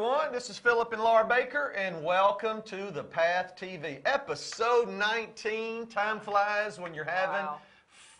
everyone. This is Philip and Laura Baker, and welcome to the Path TV, episode 19. Time flies when you're having Wow.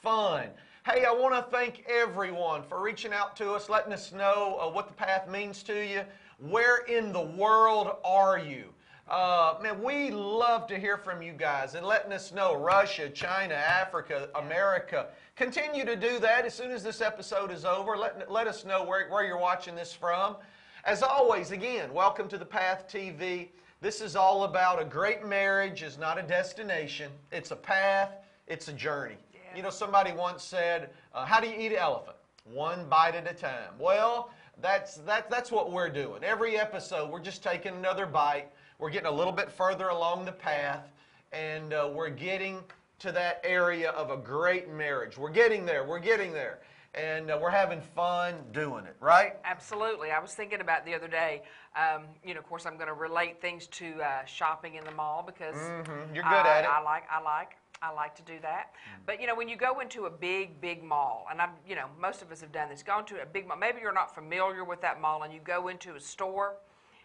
fun. Hey, I want to thank everyone for reaching out to us, letting us know uh, what the path means to you. Where in the world are you? Uh, man, we love to hear from you guys and letting us know Russia, China, Africa, America. Continue to do that as soon as this episode is over. Let, let us know where, where you're watching this from. As always, again, welcome to the Path TV. This is all about a great marriage is not a destination. It's a path, it's a journey. Yeah. You know, somebody once said, uh, how do you eat an elephant? One bite at a time. Well, that's, that, that's what we're doing. Every episode, we're just taking another bite. We're getting a little bit further along the path, and uh, we're getting to that area of a great marriage. We're getting there. We're getting there. And uh, we're having fun doing it, right? Absolutely. I was thinking about the other day. Um, you know, of course, I'm going to relate things to uh, shopping in the mall because Mhm. You're good I, at it. I like, I like, I like to do that. But you know, when you go into a big, big mall, and I'm, you know, most of us have done this. Gone to a big mall. Maybe you're not familiar with that mall, and you go into a store.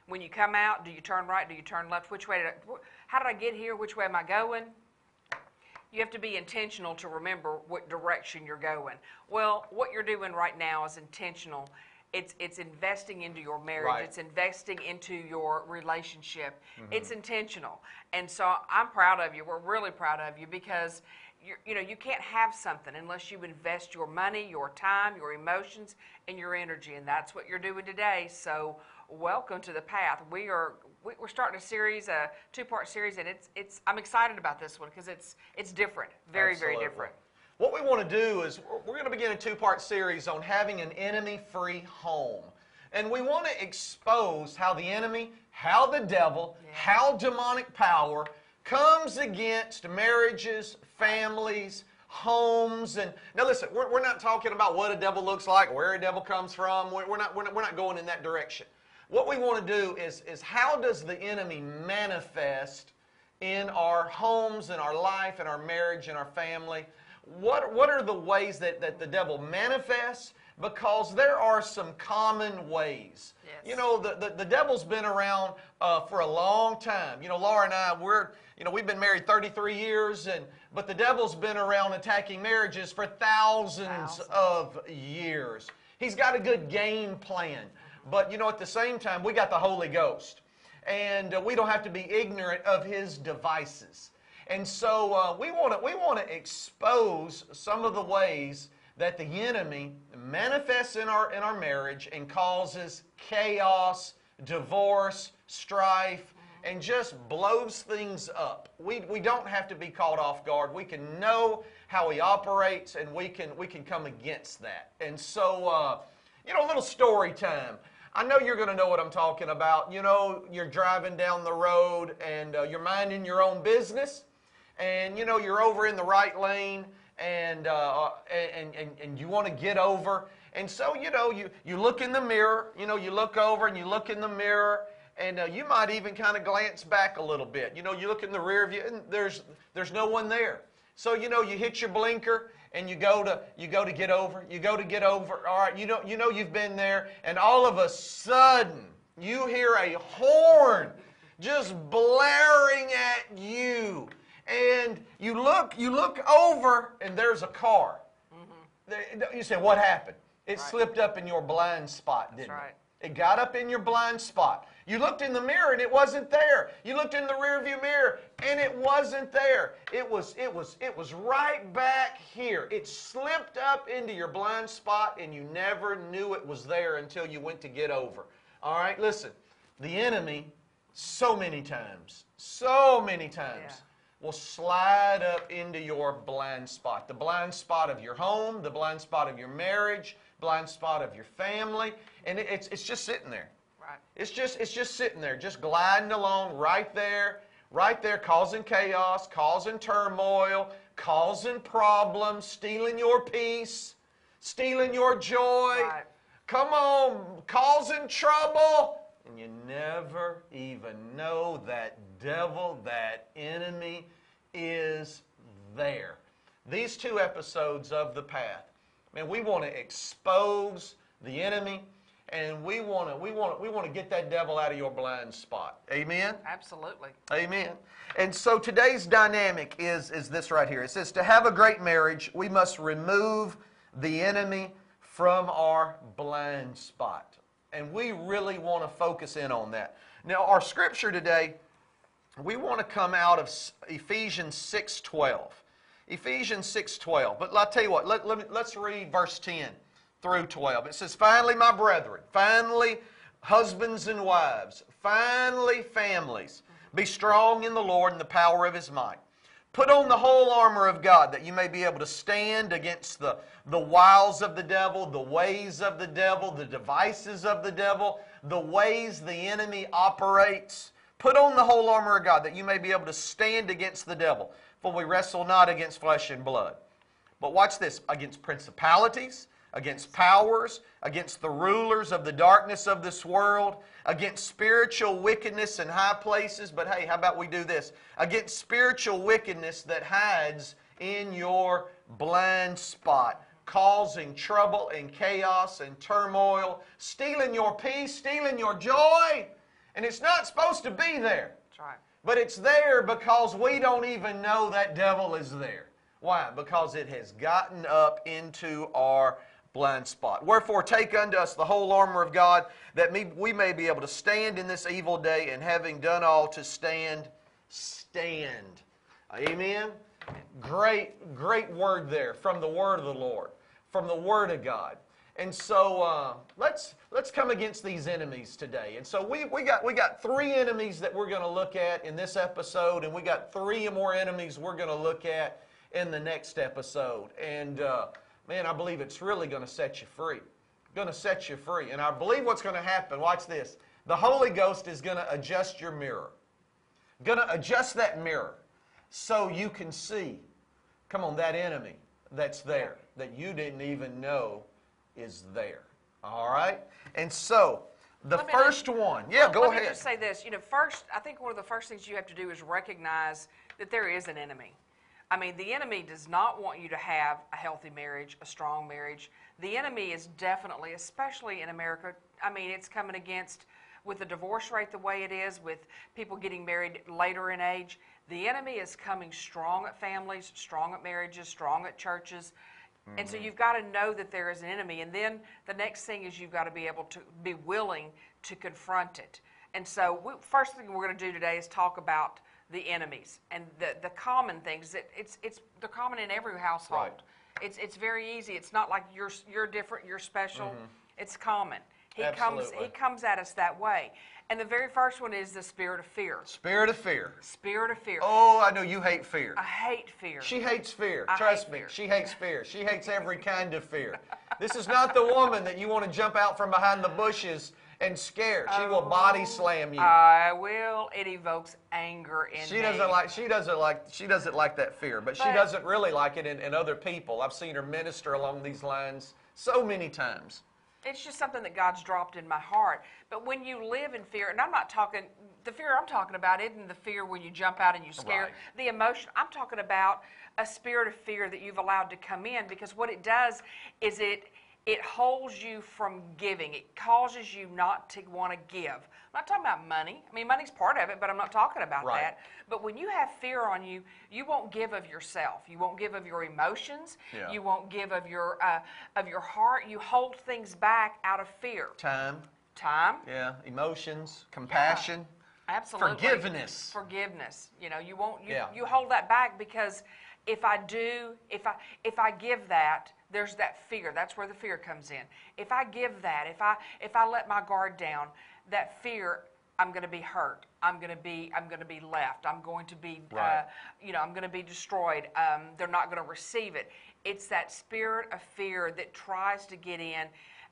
When you come out, do you turn right? Do you turn left? Which way did I, How did I get here? Which way am I going? You have to be intentional to remember what direction you're going. Well, what you're doing right now is intentional. It's it's investing into your marriage. Right. It's investing into your relationship. Mm-hmm. It's intentional. And so I'm proud of you. We're really proud of you because you you know, you can't have something unless you invest your money, your time, your emotions, and your energy. And that's what you're doing today. So welcome to the path. We are we're starting a series, a two-part series, and it's it's. I'm excited about this one because it's it's different, very very different. What we want to do is we're- we're going to begin a two part series on having an enemy free home. And we want to expose how the enemy, how the devil, Yeah. how demonic power comes against marriages, families, homes. And now, listen, we're, we're not talking about what a devil looks like, where a devil comes from. We're, we're, not, we're, not, we're not going in that direction. What we want to do is, is how does the enemy manifest in our homes, in our life, in our marriage, in our family? What, what are the ways that, that the devil manifests? Because there are some common ways. Yes. You know, the, the, the devil's been around uh, for a long time. You know, Laura and I, we're, you know, we've been married 33 years, and but the devil's been around attacking marriages for thousands, Thousands. of years. He's got a good game plan. But, you know, at the same time, we got the Holy Ghost and uh, we don't have to be ignorant of his devices. And so uh, we want to we want to expose some of the ways that the enemy manifests in our in our marriage and causes chaos, divorce, strife, and just blows things up. We, we don't have to be caught off guard. We can know how he operates and we can we can come against that. And so uh, you know, a little story time. I know you're going to know what I'm talking about. You know, you're driving down the road and uh, you're minding your own business, and you know you're over in the right lane, and uh, and, and and you want to get over, and so you know you you look in the mirror. You know, you look over and you look in the mirror, and uh, you might even kind of glance back a little bit. You know, you look in the rear view, and there's there's no one there. So you know you hit your blinker and you go to you go to get over, you go to get over. All right, you know you know you've been there, and all of a sudden you hear a horn just blaring at you, and you look you look over, and there's a car. Mm-hmm. There- You say, what happened? It Right. slipped up in your blind spot, didn't right. it? It got up in your blind spot. You looked in the mirror and it wasn't there. You looked in the rearview mirror and it wasn't there. It was it was it was right back here. It slipped up into your blind spot and you never knew it was there until you went to get over. All right, listen. The enemy so many times, so many times Yeah. will slide up into your blind spot. The blind spot of your home, the blind spot of your marriage, blind spot of your family, and it- it's, it's just sitting there. Right. It's just, it's just sitting there, just gliding along right there, right there, causing chaos, causing turmoil, causing problems, stealing your peace, stealing your joy. Right. Come on, causing trouble. And you never even know that devil, that enemy is there. These two episodes of The Path, man, we want to expose the enemy And we want to we want we want to get that devil out of your blind spot. Amen. Absolutely. Amen. And so today's dynamic is is this right here. It says to have a great marriage, we must remove the enemy from our blind spot. And we really want to focus in on that. Now, our scripture today, we want to come out of Ephesians 6:12. Ephesians 6:12. But I'll tell you what, let, let me, let's read verse 10 through 12. It says, Finally, my brethren, finally, husbands and wives, finally, families, be strong in the Lord and the power of his might. Put on the whole armor of God that you may be able to stand against the, the wiles of the devil, the ways of the devil, the devices of the devil, the ways the enemy operates. Put on the whole armor of God that you may be able to stand against the devil. For we wrestle not against flesh and blood. But watch this against principalities, against powers, against the rulers of the darkness of this world, against spiritual wickedness in high places. But hey, how about we do this? Against spiritual wickedness that hides in your blind spot, causing trouble and chaos and turmoil, stealing your peace, stealing your joy. And it's not supposed to be there. That's right. But it's there because we don't even know that devil is there. Why? Because it has gotten up into our blind spot. Wherefore, take unto us the whole armor of God, that we may be able to stand in this evil day, and having done all to stand, stand. Amen? Great, great word there from the word of the Lord, from the word of God. And so uh, let's let's come against these enemies today. And so we, we got we got three enemies that we're going to look at in this episode, and we got three more enemies we're going to look at in the next episode. And uh, man, I believe it's really going to set you free. Going to set you free. And I believe what's going to happen, watch this. The Holy Ghost is going to adjust your mirror. Going to adjust that mirror so you can see, come on, that enemy that's there that you didn't even know is there. All right? And so, the Let me- first one, yeah, go let ahead. me just say this. You know, first, I think one of the first things you have to do is recognize that there is an enemy. I mean, the enemy does not want you to have a healthy marriage, a strong marriage. The enemy is definitely, especially in America, I mean, it's coming against with the divorce rate the way it is, with people getting married later in age. The enemy is coming strong at families, strong at marriages, strong at churches. And so you've got to know that there is an enemy. And then the next thing is you've got to be able to be willing to confront it. And so, we, first thing we're going to do today is talk about the enemies and the, the common things that it's, it's, they're common in every household. Right. It's, it's very easy. It's not like you're, you're different, you're special. It's common. He comes, Mm-hmm. He comes at us that way. And the very first one is the spirit of fear. Spirit of fear. Spirit of fear. Oh, I know you hate fear. I hate fear. She hates fear. I Trust hate me. fear. She hates fear. She hates every kind of fear. This is not the woman that you want to jump out from behind the bushes and scare. She will oh, body slam you. I will. It evokes anger in she me. doesn't like she doesn't like she doesn't like that fear, but, she doesn't really like it in, in other people. I've seen her minister along these lines so many times. It's just something that God's dropped in my heart. But when you live in fear, and I'm not talking, the fear I'm talking about isn't the fear when you jump out and you scare, Right. the emotion. I'm talking about a spirit of fear that you've allowed to come in because what it does is it it holds you from giving. It causes you not to want to give. I'm not talking about money. I mean, money's part of it, but I'm not talking about Right. that. But when you have fear on you, you won't give of yourself. You won't give of your emotions. Yeah. You won't give of your uh, of your heart. You hold things back out of fear. Time, Time, yeah, emotions, compassion. absolutely. Forgiveness. Forgiveness. You know, you won't. You, Yeah. you hold that back because if I do, if I if I give that, there's that fear. That's where the fear comes in. If I give that, if I if I let my guard down, that fear. I'm going to be hurt. I'm going to be. I'm going to be left. I'm going to be. Uh, you know. I'm going to be destroyed. Um, they're not going to receive it. It's that spirit of fear that tries to get in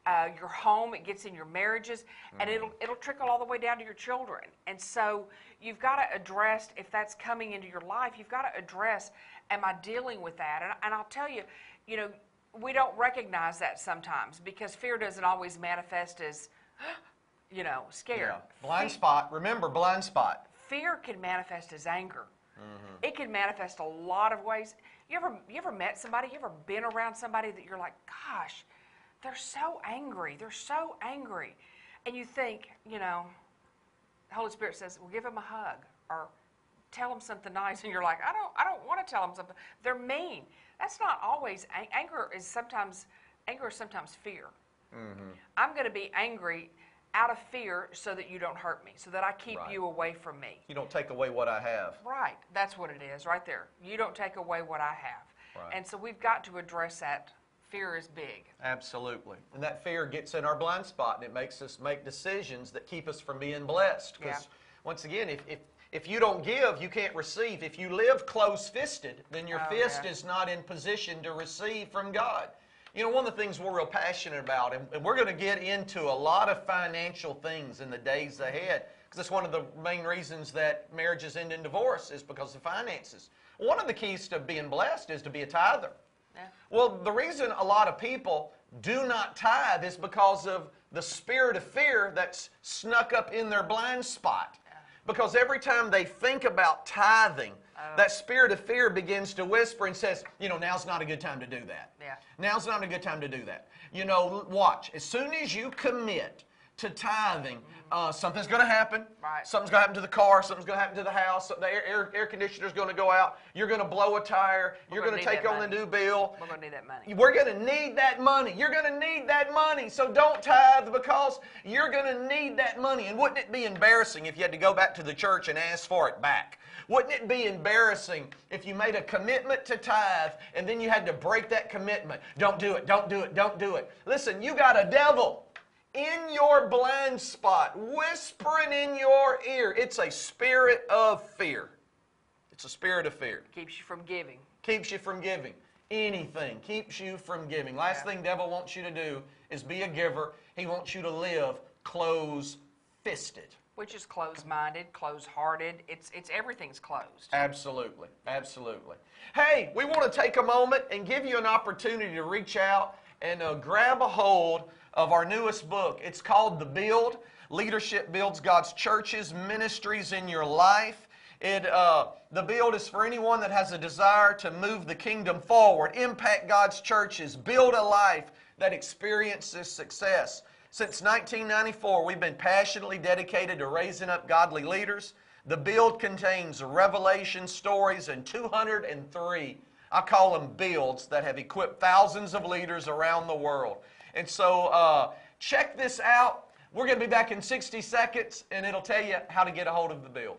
uh, your home. It gets in your marriages, and it'll it'll trickle all the way down to your children. And so you've got to address if that's coming into your life. You've got to address: Am I dealing with that? And, and I'll tell you, you know, we don't recognize that sometimes because fear doesn't always manifest as, you know, scared. Yeah. Blind Fe- spot. Remember, blind spot. fear can manifest as anger. Mm-hmm. It can manifest a lot of ways. You ever you ever met somebody? You ever been around somebody that you're like, gosh, they're so angry. They're so angry. And you think, you know, the Holy Spirit says, well, give them a hug or tell them something nice. And you're like, I don't, I don't want to tell them something. They're mean. That's not always, anger is sometimes, anger is sometimes fear. Mm-hmm. I'm going to be angry out of fear so that you don't hurt me, so that I keep right. you away from me. You don't take away what I have. Right. That's what it is, right there. You don't take away what I have. Right. And so we've got to address that. Fear is big. Absolutely. And that fear gets in our blind spot and it makes us make decisions that keep us from being blessed. Because, yeah. once again, if, if, if you don't give, you can't receive. If you live close fisted, then your oh, fist yeah. is not in position to receive from God. You know, one of the things we're real passionate about, and, and we're going to get into a lot of financial things in the days ahead, because that's one of the main reasons that marriages end in divorce is because of finances. One of the keys to being blessed is to be a tither. Yeah. Well, the reason a lot of people do not tithe is because of the spirit of fear that's snuck up in their blind spot. Because every time they think about tithing, oh. that spirit of fear begins to whisper and says, you know, now's not a good time to do that. Yeah. Now's not a good time to do that. You know, watch. As soon as you commit to tithing, uh, something's going to happen. Right. Something's going to happen to the car. Something's going to happen to the house. The air, air, air conditioner's going to go out. You're going to blow a tire. We're You're going to take on money. the new bill. We're going to need that money. We're going to need that money. You're going to need that money. So don't tithe because you're going to need that money. And wouldn't it be embarrassing if you had to go back to the church and ask for it back? Wouldn't it be embarrassing if you made a commitment to tithe and then you had to break that commitment? Don't do it. Don't do it. Don't do it. Listen, you got a devil in your blind spot, whispering in your ear. It's a spirit of fear. It's a spirit of fear. Keeps you from giving. Keeps you from giving. Anything keeps you from giving. Last yeah. thing devil wants you to do is be a giver. He wants you to live close-fisted. Which is closed-minded, closed-hearted. It's it's everything's closed. Absolutely, absolutely. Hey, we want to take a moment and give you an opportunity to reach out and uh, grab a hold of our newest book. It's called The Build. Leadership builds God's churches, ministries in your life. It, uh, the build is for anyone that has a desire to move the kingdom forward, impact God's churches, build a life that experiences success. Since 1994, we've been passionately dedicated to raising up godly leaders. The build contains revelation stories and 203, I call them builds, that have equipped thousands of leaders around the world. And so uh, check this out. We're going to be back in 60 seconds, and it'll tell you how to get a hold of the build.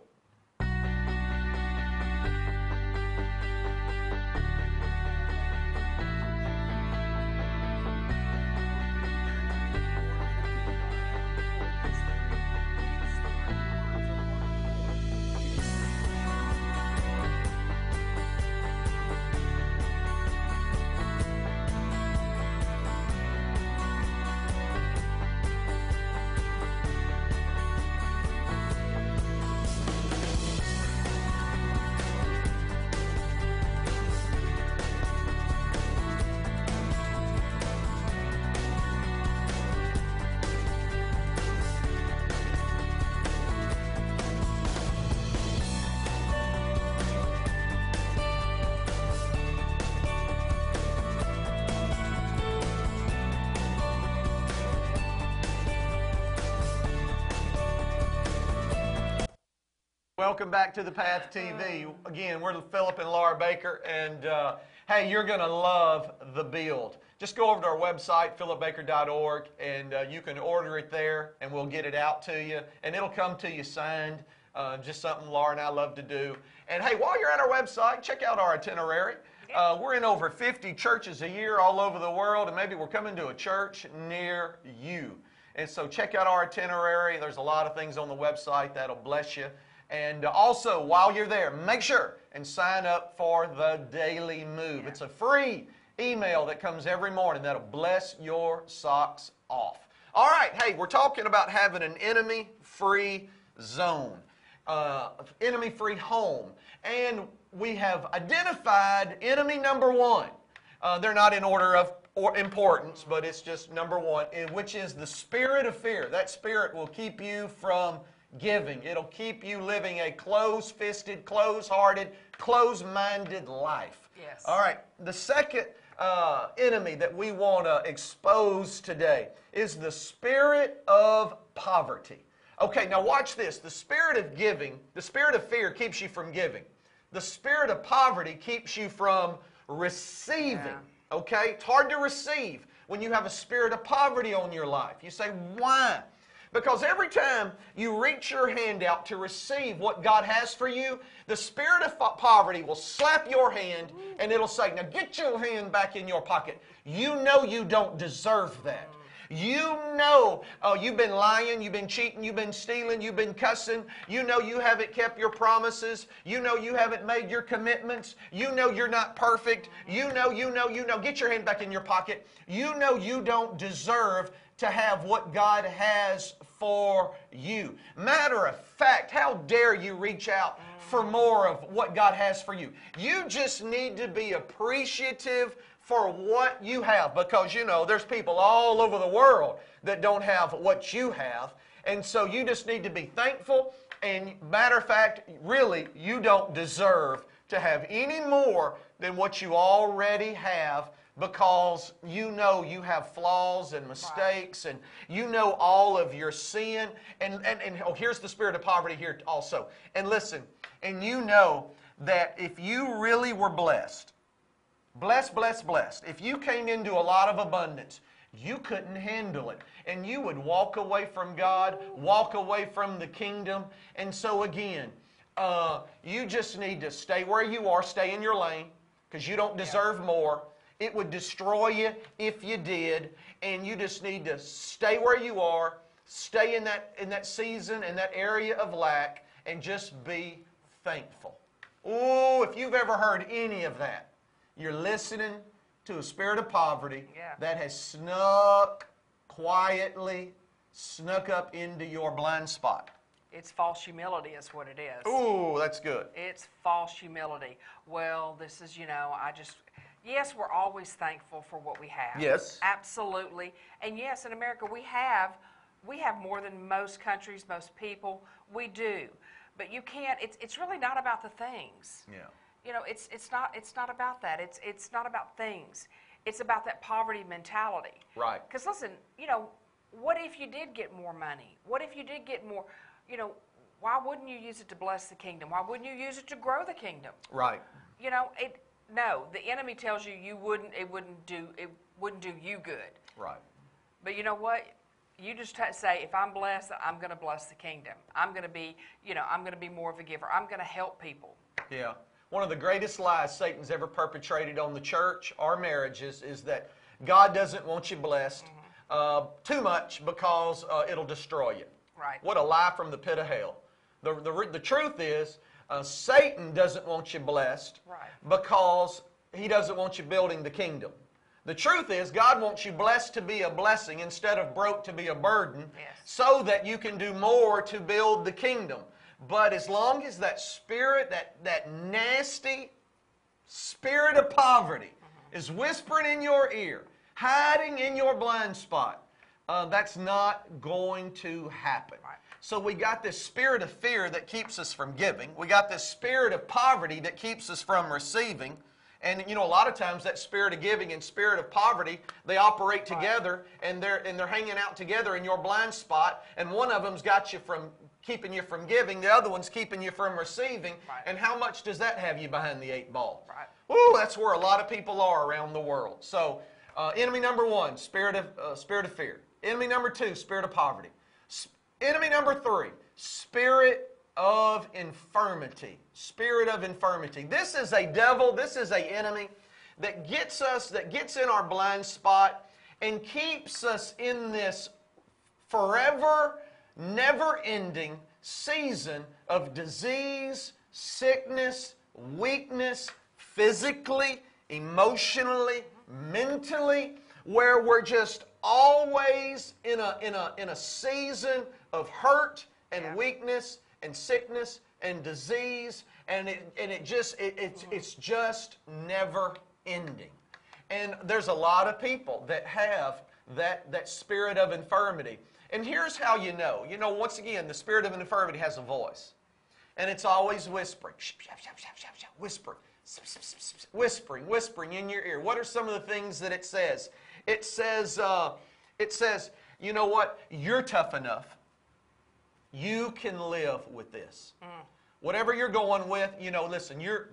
Welcome back to the Path TV. Again, we're Philip and Laura Baker, and uh, hey, you're going to love the build. Just go over to our website, philipbaker.org, and uh, you can order it there, and we'll get it out to you, and it'll come to you signed. Uh, just something Laura and I love to do. And hey, while you're at our website, check out our itinerary. Uh, we're in over 50 churches a year all over the world, and maybe we're coming to a church near you. And so check out our itinerary. There's a lot of things on the website that'll bless you. And also, while you're there, make sure and sign up for the Daily Move. It's a free email that comes every morning that'll bless your socks off. All right, hey, we're talking about having an enemy free zone, uh, enemy free home. And we have identified enemy number one. Uh, they're not in order of or importance, but it's just number one, which is the spirit of fear. That spirit will keep you from giving. It'll keep you living a close fisted, close hearted, close minded life. Yes. All right. The second uh, enemy that we want to expose today is the spirit of poverty. Okay, now watch this. The spirit of giving, the spirit of fear keeps you from giving. The spirit of poverty keeps you from receiving. Yeah. Okay? It's hard to receive when you have a spirit of poverty on your life. You say, why? Because every time you reach your hand out to receive what God has for you, the spirit of poverty will slap your hand and it'll say, Now get your hand back in your pocket. You know you don't deserve that. You know uh, you've been lying, you've been cheating, you've been stealing, you've been cussing. You know you haven't kept your promises. You know you haven't made your commitments. You know you're not perfect. You know, you know, you know. Get your hand back in your pocket. You know you don't deserve to have what God has for you. Matter of fact, how dare you reach out for more of what God has for you? You just need to be appreciative for what you have because you know there's people all over the world that don't have what you have. And so you just need to be thankful. And matter of fact, really, you don't deserve to have any more than what you already have because you know you have flaws and mistakes and you know all of your sin. And, and, and oh, here's the spirit of poverty here also. And listen, and you know that if you really were blessed, blessed, blessed, blessed, if you came into a lot of abundance, you couldn't handle it. And you would walk away from God, walk away from the kingdom. And so, again, uh, you just need to stay where you are, stay in your lane, because you don't deserve more. It would destroy you if you did. And you just need to stay where you are, stay in that, in that season, in that area of lack, and just be thankful. Oh, if you've ever heard any of that, you're listening to a spirit of poverty Yeah. that has snuck quietly, snuck up into your blind spot. It's false humility, is what it is. Ooh, that's good. It's false humility. Well, this is, you know, I just, yes, we're always thankful for what we have. Yes. Absolutely. And yes, in America, we have, we have more than most countries, most people. We do. But you can't, it's, it's really not about the things. Yeah. You know, it's, it's, not, it's not about that. It's, it's not about things. It's about that poverty mentality. Right. Because listen, you know, what if you did get more money? What if you did get more, you know, why wouldn't you use it to bless the kingdom? Why wouldn't you use it to grow the kingdom? Right. You know, it no, the enemy tells you you wouldn't it wouldn't do it wouldn't do you good. Right. But you know what? You just say if I'm blessed, I'm going to bless the kingdom. I'm going to be, you know, I'm going to be more of a giver. I'm going to help people. Yeah. One of the greatest lies Satan's ever perpetrated on the church or marriages is that God doesn't want you blessed uh, too much because uh, it'll destroy you. Right. What a lie from the pit of hell. The, the, the truth is, uh, Satan doesn't want you blessed Right. because he doesn't want you building the kingdom. The truth is, God wants you blessed to be a blessing instead of broke to be a burden Yes. so that you can do more to build the kingdom. But as long as that spirit, that, that nasty spirit of poverty is whispering in your ear, hiding in your blind spot, uh, that's not going to happen. Right. So we got this spirit of fear that keeps us from giving. We got this spirit of poverty that keeps us from receiving. And you know, a lot of times that spirit of giving and spirit of poverty, they operate together and they're and they're hanging out together in your blind spot. And one of them's got you from keeping you from giving, the other one's keeping you from receiving. Right. And how much does that have you behind the eight ball? Right. Ooh, that's where a lot of people are around the world. So, uh, enemy number one, spirit of uh, spirit of fear. Enemy number two, spirit of poverty. Enemy number three, spirit of infirmity. Spirit of infirmity. This is a devil. This is a enemy that gets us, that gets in our blind spot, and keeps us in this forever, never ending season of disease, sickness, weakness, physically, emotionally, mentally, where we're just always in a, in a, in a season of hurt and Yeah. weakness and sickness and disease and it, and it just it, it's, it's just never ending and there's a lot of people that have that, that spirit of infirmity. And here's how you know. You know, once again, the spirit of infirmity has a voice. And it's always whispering, whispering whispering, whispering in your ear. What are some of the things that it says? It says, uh, it says, you know what? You're tough enough. You can live with this. Mm. Whatever you're going with, you know, listen, you're,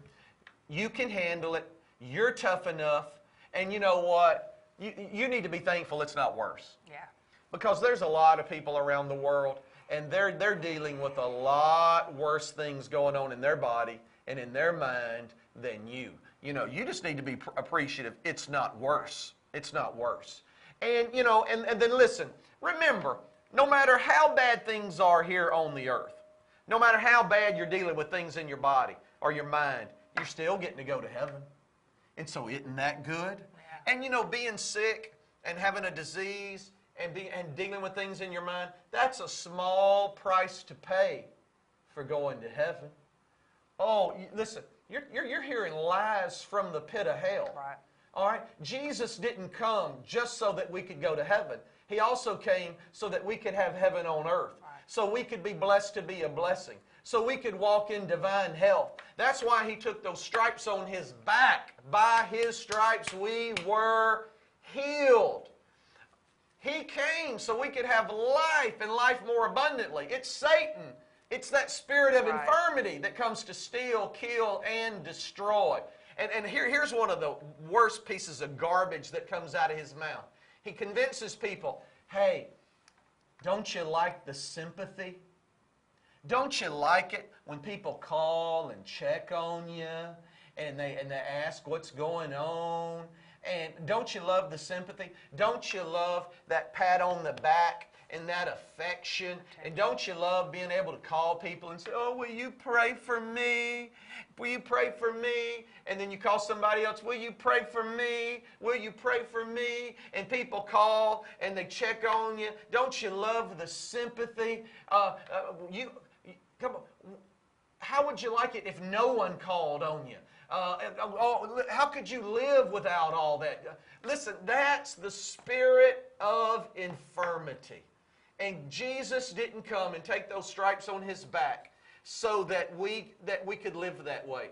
you can handle it. You're tough enough. And you know what? You, you need to be thankful it's not worse. Yeah. Because there's a lot of people around the world, and they're, they're dealing with a lot worse things going on in their body and in their mind than you. You know, you just need to be pr- appreciative. It's not worse. It's not worse. And, you know, and, and then listen, remember, no matter how bad things are here on the earth, no matter how bad you're dealing with things in your body or your mind, you're still getting to go to heaven. And so, isn't that good? Yeah. And, you know, being sick and having a disease and, be, and dealing with things in your mind, that's a small price to pay for going to heaven. Oh, listen, you're, you're, you're hearing lies from the pit of hell. Right. All right? Jesus didn't come just so that we could go to heaven. He also came so that we could have heaven on earth. So we could be blessed to be a blessing. So we could walk in divine health. That's why he took those stripes on his back. By his stripes we were healed. He came so we could have life and life more abundantly. It's Satan it's that spirit of right. infirmity that comes to steal, kill, and destroy. And, and here, here's one of the worst pieces of garbage that comes out of his mouth. He convinces people hey, don't you like the sympathy? Don't you like it when people call and check on you and they, and they ask what's going on? And don't you love the sympathy? Don't you love that pat on the back and that affection. And don't you love being able to call people and say, Oh, will you pray for me? Will you pray for me? And then you call somebody else, Will you pray for me? Will you pray for me? And people call and they check on you. Don't you love the sympathy? Uh, uh, you, come on. How would you like it if no one called on you? Uh, oh, how could you live without all that? Listen, that's the spirit of infirmity. And Jesus didn't come and take those stripes on his back so that we that we could live that way.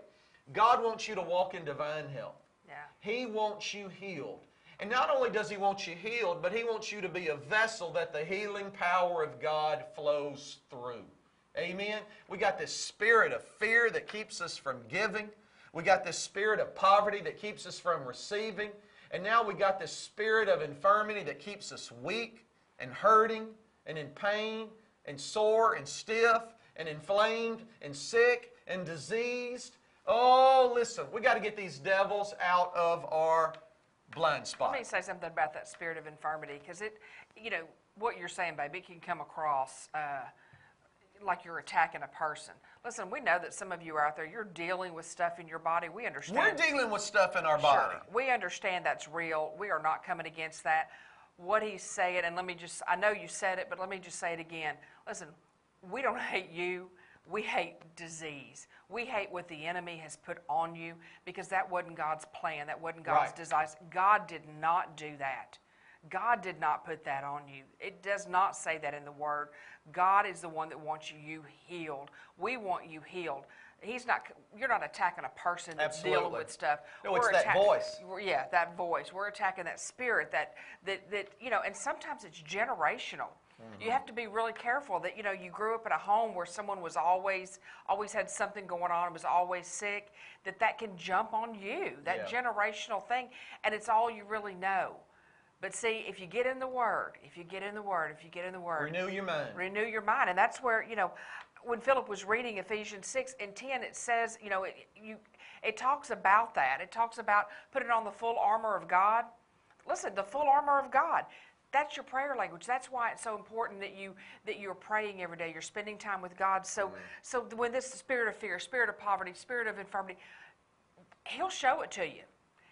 God wants you to walk in divine health. Yeah. He wants you healed. And not only does he want you healed, but he wants you to be a vessel that the healing power of God flows through. Amen. We got this spirit of fear that keeps us from giving. We got this spirit of poverty that keeps us from receiving. And now we got this spirit of infirmity that keeps us weak and hurting and in pain and sore and stiff and inflamed and sick and diseased. Oh, listen, we got to get these devils out of our blind spot. Let me say something about that spirit of infirmity because it, you know, what you're saying, baby, it can come across uh, like you're attacking a person. Listen, we know that some of you are out there, you're dealing with stuff in your body. We understand. We're dealing with stuff in our body. Sure. We understand that's real. We are not coming against that what he's saying, and let me just, I know you said it, but let me just say it again. Listen, we don't hate you. We hate disease. We hate what the enemy has put on you because that wasn't God's plan. That wasn't God's right. desire. God did not do that. God did not put that on you. It does not say that in the Word. God is the one that wants you healed. We want you healed he's not you're not attacking a person that's dealing with stuff. No it's that voice. yeah that voice. We're attacking that spirit that that that you know and sometimes it's generational. Mm-hmm. you have to be really careful that you know you grew up in a home where someone was always always had something going on and was always sick that that can jump on you that yeah. generational thing and it's all you really know. But see, if you get in the Word, if you get in the Word, if you get in the Word, renew your mind. Renew your mind, and that's where you know when Philip was reading Ephesians 6 and 10, it says, you know, it, you, it talks about that. It talks about putting on the full armor of God. Listen, the full armor of God. That's your prayer language. That's why it's so important that you that you're praying every day. You're spending time with God. So mm-hmm. so when this spirit of fear, spirit of poverty, spirit of infirmity, He'll show it to you.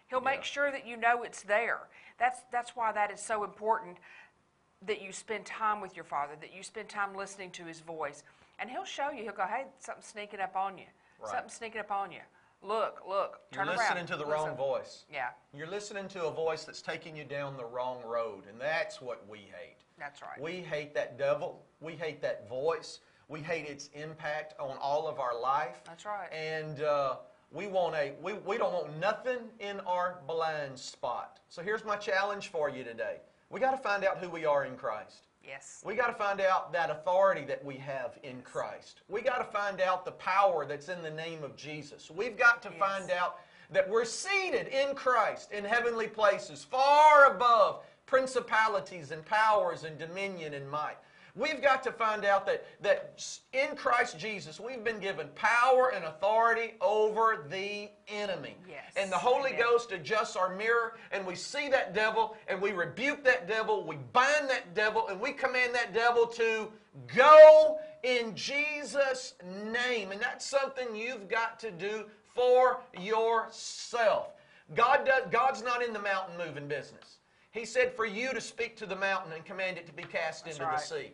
He'll make sure that you know it's there. That's that's why that is so important that you spend time with your Father, that you spend time listening to His voice. And he'll show you. He'll go, hey, something's sneaking up on you. Right. Something's sneaking up on you. Look, look, turn around. You're listening to the Listen. wrong voice. Yeah. You're listening to a voice that's taking you down the wrong road, and that's what we hate. That's right. We hate that devil. We hate that voice. We hate its impact on all of our life. That's right. And uh, We want a we, we don't want nothing in our blind spot. So here's my challenge for you today. We got to find out who we are in Christ. Yes. We got to find out that authority that we have in Christ. We got to find out the power that's in the name of Jesus. We've got to Yes. find out that we're seated in Christ in heavenly places, far above principalities and powers and dominion and might. We've got to find out that, that in Christ Jesus, we've been given power and authority over the enemy. Yes. And the Holy Amen. Ghost adjusts our mirror, and we see that devil, and we rebuke that devil, we bind that devil, and we command that devil to go in Jesus' name. And that's something you've got to do for yourself. God does, God's not in the mountain moving business. He said for you to speak to the mountain and command it to be cast That's into right. the sea.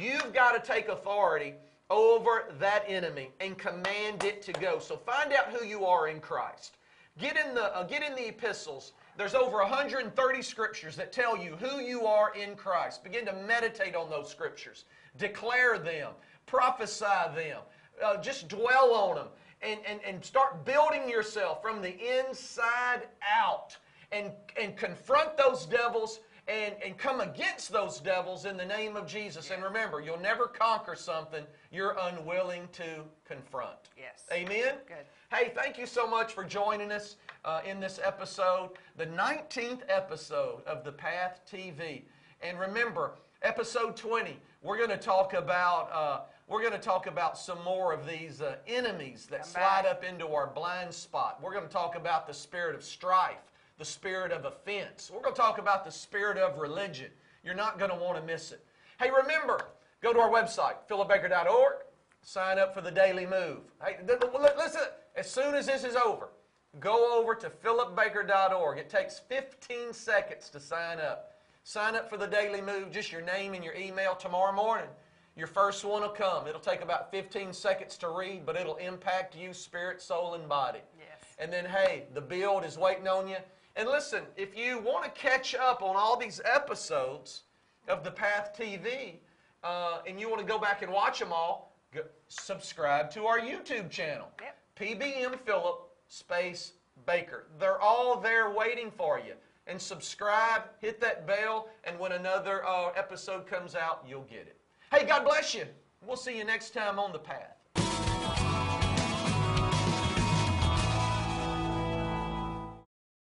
You've got to take authority over that enemy and command it to go. So find out who you are in Christ. Get in the uh, get in the epistles. There's over 130 scriptures that tell you who you are in Christ. Begin to meditate on those scriptures. Declare them. Prophesy them. Uh, just dwell on them. And, and, and start building yourself from the inside out. And, and confront those devils and, and come against those devils in the name of Jesus. And remember, you'll never conquer something you're unwilling to confront. Yes. Amen? Good. Hey, thank you so much for joining us uh, in this episode, the 19th episode of The Path TV. And remember, episode 20, we're going to talk about uh, we're going to talk about some more of these uh, enemies that Come slide back. up into our blind spot. We're going to talk about the spirit of strife, the spirit of offense. We're going to talk about the spirit of religion. You're not going to want to miss it. Hey, remember, go to our website, philipbaker.org, sign up for the daily move. Hey, th- th- li- listen, as soon as this is over, go over to philipbaker.org. It takes 15 seconds to sign up. Sign up for the daily move, just your name and your email tomorrow morning. Your first one will come. It'll take about 15 seconds to read, but it'll impact you, spirit, soul, and body. Yes. And then, hey, the build is waiting on you. And listen, if you want to catch up on all these episodes of the Path TV, uh, and you want to go back and watch them all, go, subscribe to our YouTube channel. Yep. PBM Philip space Baker. They're all there waiting for you. And subscribe, hit that bell, and when another uh, episode comes out, you'll get it. Hey, God bless you. We'll see you next time on the path.